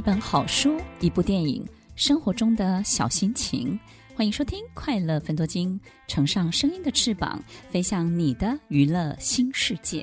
一本好书，一部电影，生活中的小心情。欢迎收听《快乐芬多金》，乘上声音的翅膀，飞向你的娱乐新世界。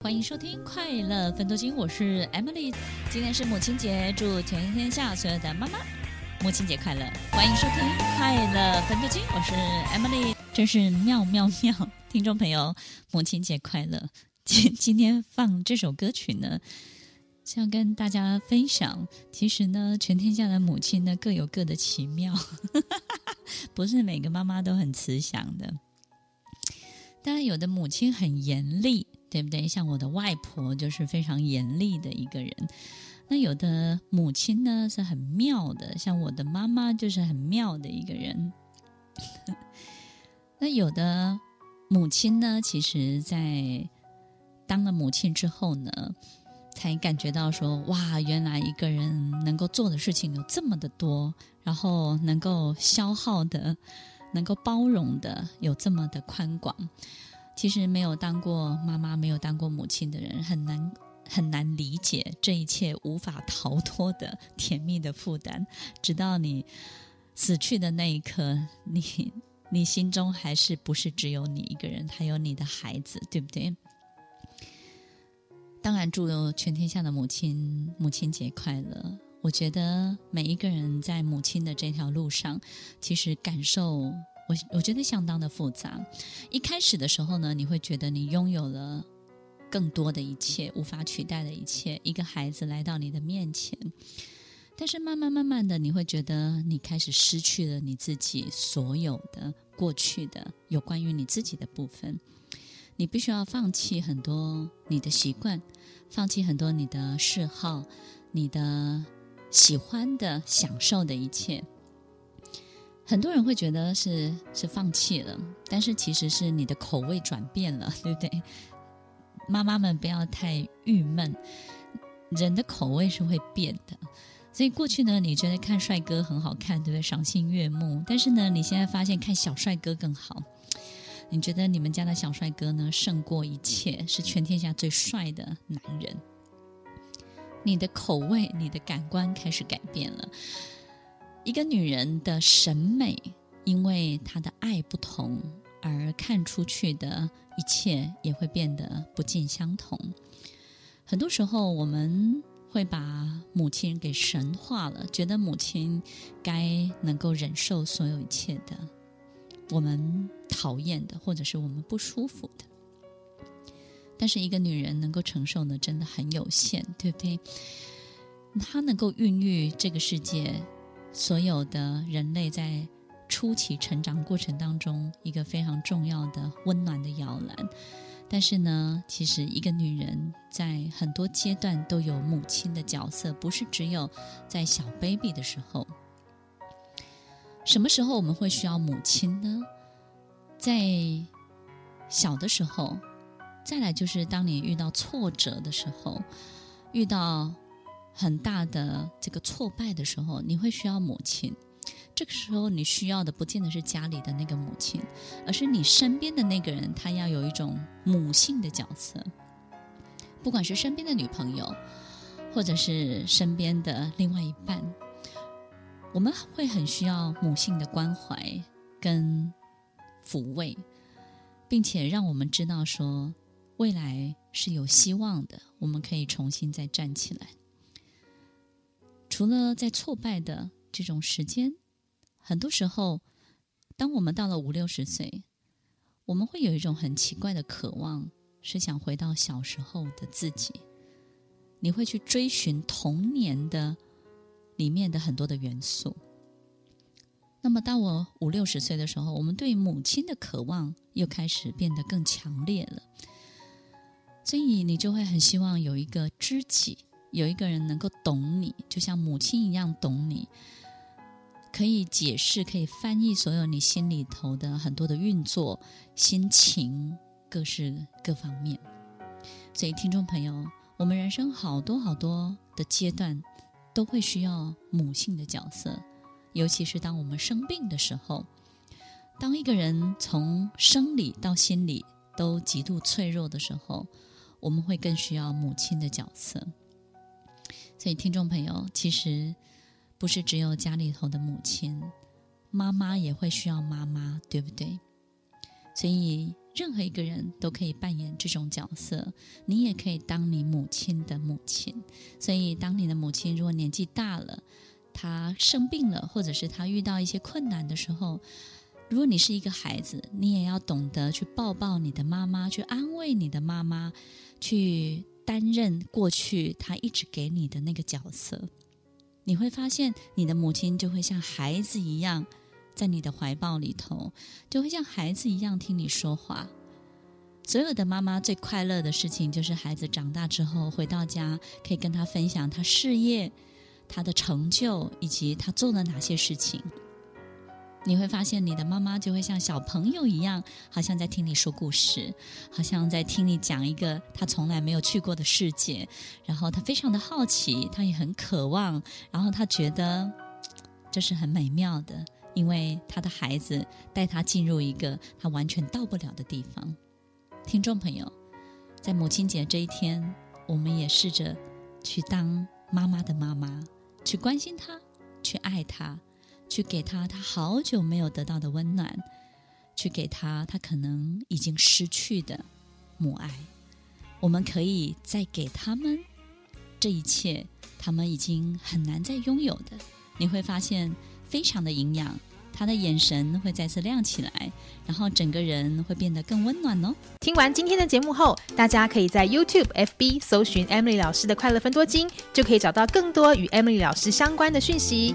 欢迎收听《快乐芬多金》，我是 Emily。今天是母亲节，祝全天下所有的妈妈。母亲节快乐！欢迎收听《快乐分多精》，我是 Emily，真是妙妙妙！听众朋友，母亲节快乐！今今天放这首歌曲呢，想跟大家分享，其实呢，全天下的母亲呢各有各的奇妙，不是每个妈妈都很慈祥的。当然，有的母亲很严厉，对不对？像我的外婆就是非常严厉的一个人。那有的母亲呢是很妙的，像我的妈妈就是很妙的一个人。那有的母亲呢，其实在当了母亲之后呢，才感觉到说，哇，原来一个人能够做的事情有这么的多，然后能够消耗的、能够包容的有这么的宽广。其实没有当过妈妈、没有当过母亲的人，很难。很难理解这一切无法逃脱的甜蜜的负担，直到你死去的那一刻，你 你心中还是不是只有你一个人，还有你的孩子，对不对？当然，祝全天下的母亲母亲节快乐！我觉得每一个人在母亲的这条路上，其实感受我我觉得相当的复杂。一开始的时候呢，你会觉得你拥有了。更多的一切，无法取代的一切，一个孩子来到你的面前，但是慢慢慢慢的，你会觉得你开始失去了你自己所有的过去的有关于你自己的部分，你必须要放弃很多你的习惯，放弃很多你的嗜好，你的喜欢的、享受的一切。很多人会觉得是是放弃了，但是其实是你的口味转变了，对不对？妈妈们不要太郁闷，人的口味是会变的。所以过去呢，你觉得看帅哥很好看，对不对？赏心悦目。但是呢，你现在发现看小帅哥更好。你觉得你们家的小帅哥呢，胜过一切，是全天下最帅的男人。你的口味、你的感官开始改变了。一个女人的审美，因为她的爱不同。而看出去的一切也会变得不尽相同。很多时候，我们会把母亲给神化了，觉得母亲该能够忍受所有一切的我们讨厌的，或者是我们不舒服的。但是，一个女人能够承受的真的很有限，对不对？她能够孕育这个世界所有的人类在。初期成长过程当中，一个非常重要的温暖的摇篮。但是呢，其实一个女人在很多阶段都有母亲的角色，不是只有在小 baby 的时候。什么时候我们会需要母亲呢？在小的时候，再来就是当你遇到挫折的时候，遇到很大的这个挫败的时候，你会需要母亲。这个时候，你需要的不见得是家里的那个母亲，而是你身边的那个人，他要有一种母性的角色。不管是身边的女朋友，或者是身边的另外一半，我们会很需要母性的关怀跟抚慰，并且让我们知道说，未来是有希望的，我们可以重新再站起来。除了在挫败的这种时间。很多时候，当我们到了五六十岁，我们会有一种很奇怪的渴望，是想回到小时候的自己。你会去追寻童年的里面的很多的元素。那么，到我五六十岁的时候，我们对母亲的渴望又开始变得更强烈了。所以，你就会很希望有一个知己，有一个人能够懂你，就像母亲一样懂你。可以解释，可以翻译所有你心里头的很多的运作、心情、各式各方面。所以，听众朋友，我们人生好多好多的阶段，都会需要母性的角色，尤其是当我们生病的时候，当一个人从生理到心理都极度脆弱的时候，我们会更需要母亲的角色。所以，听众朋友，其实不是只有家里头的母亲，妈妈也会需要妈妈，对不对？所以，任何一个人都可以扮演这种角色，你也可以当你母亲的母亲。所以，当你的母亲如果年纪大了，她生病了，或者是她遇到一些困难的时候，如果你是一个孩子，你也要懂得去抱抱你的妈妈，去安慰你的妈妈，去担任过去她一直给你的那个角色。你会发现，你的母亲就会像孩子一样。在你的怀抱里头，就会像孩子一样听你说话。所有的妈妈最快乐的事情，就是孩子长大之后回到家，可以跟他分享他事业、他的成就以及他做了哪些事情。你会发现，你的妈妈就会像小朋友一样，好像在听你说故事，好像在听你讲一个她从来没有去过的世界。然后她非常的好奇，她也很渴望，然后她觉得这是很美妙的。因为她的孩子带她进入一个她完全到不了的地方。听众朋友，在母亲节这一天，我们也试着去当妈妈的妈妈，去关心她，去爱她，去给他他好久没有得到的温暖，去给他他可能已经失去的母爱。我们可以再给他们这一切，他们已经很难再拥有的。你会发现非常的营养。他的眼神会再次亮起来，然后整个人会变得更温暖哦。听完今天的节目后，大家可以在 YouTube、FB 搜寻 Emily 老师的快乐分多金，就可以找到更多与 Emily 老师相关的讯息。